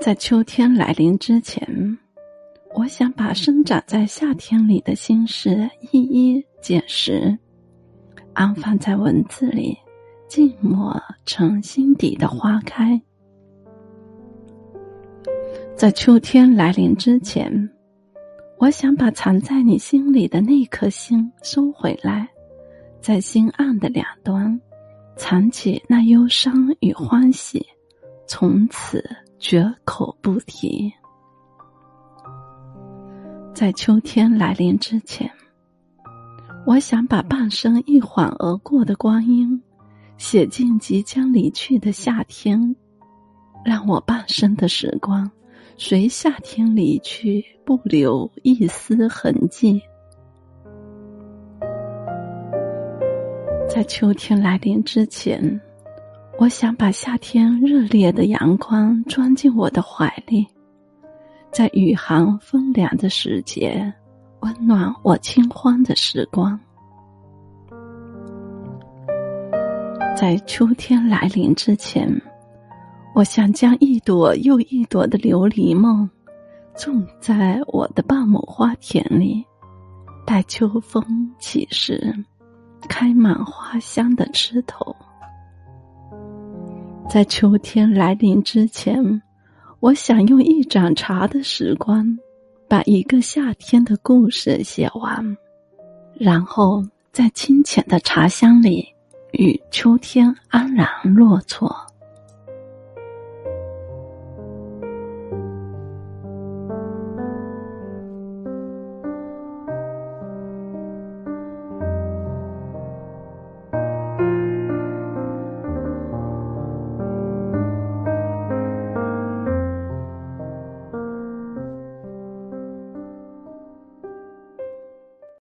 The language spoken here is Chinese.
在秋天来临之前，我想把生长在夏天里的心事一一捡拾，安放在文字里，静默成心底的花开。在秋天来临之前，我想把藏在你心里的那颗心收回来，在心岸的两端，藏起那忧伤与欢喜，从此。绝口不提。在秋天来临之前，我想把半生一晃而过的光阴，写进即将离去的夏天，让我半生的时光随夏天离去，不留一丝痕迹。在秋天来临之前。我想把夏天热烈的阳光装进我的怀里，在雨寒风凉的时节，温暖我清欢的时光。在秋天来临之前，我想将一朵又一朵的琉璃梦，种在我的半亩花田里，待秋风起时，开满花香的枝头。在秋天来临之前，我想用一盏茶的时光，把一个夏天的故事写完，然后在清浅的茶香里，与秋天安然落座。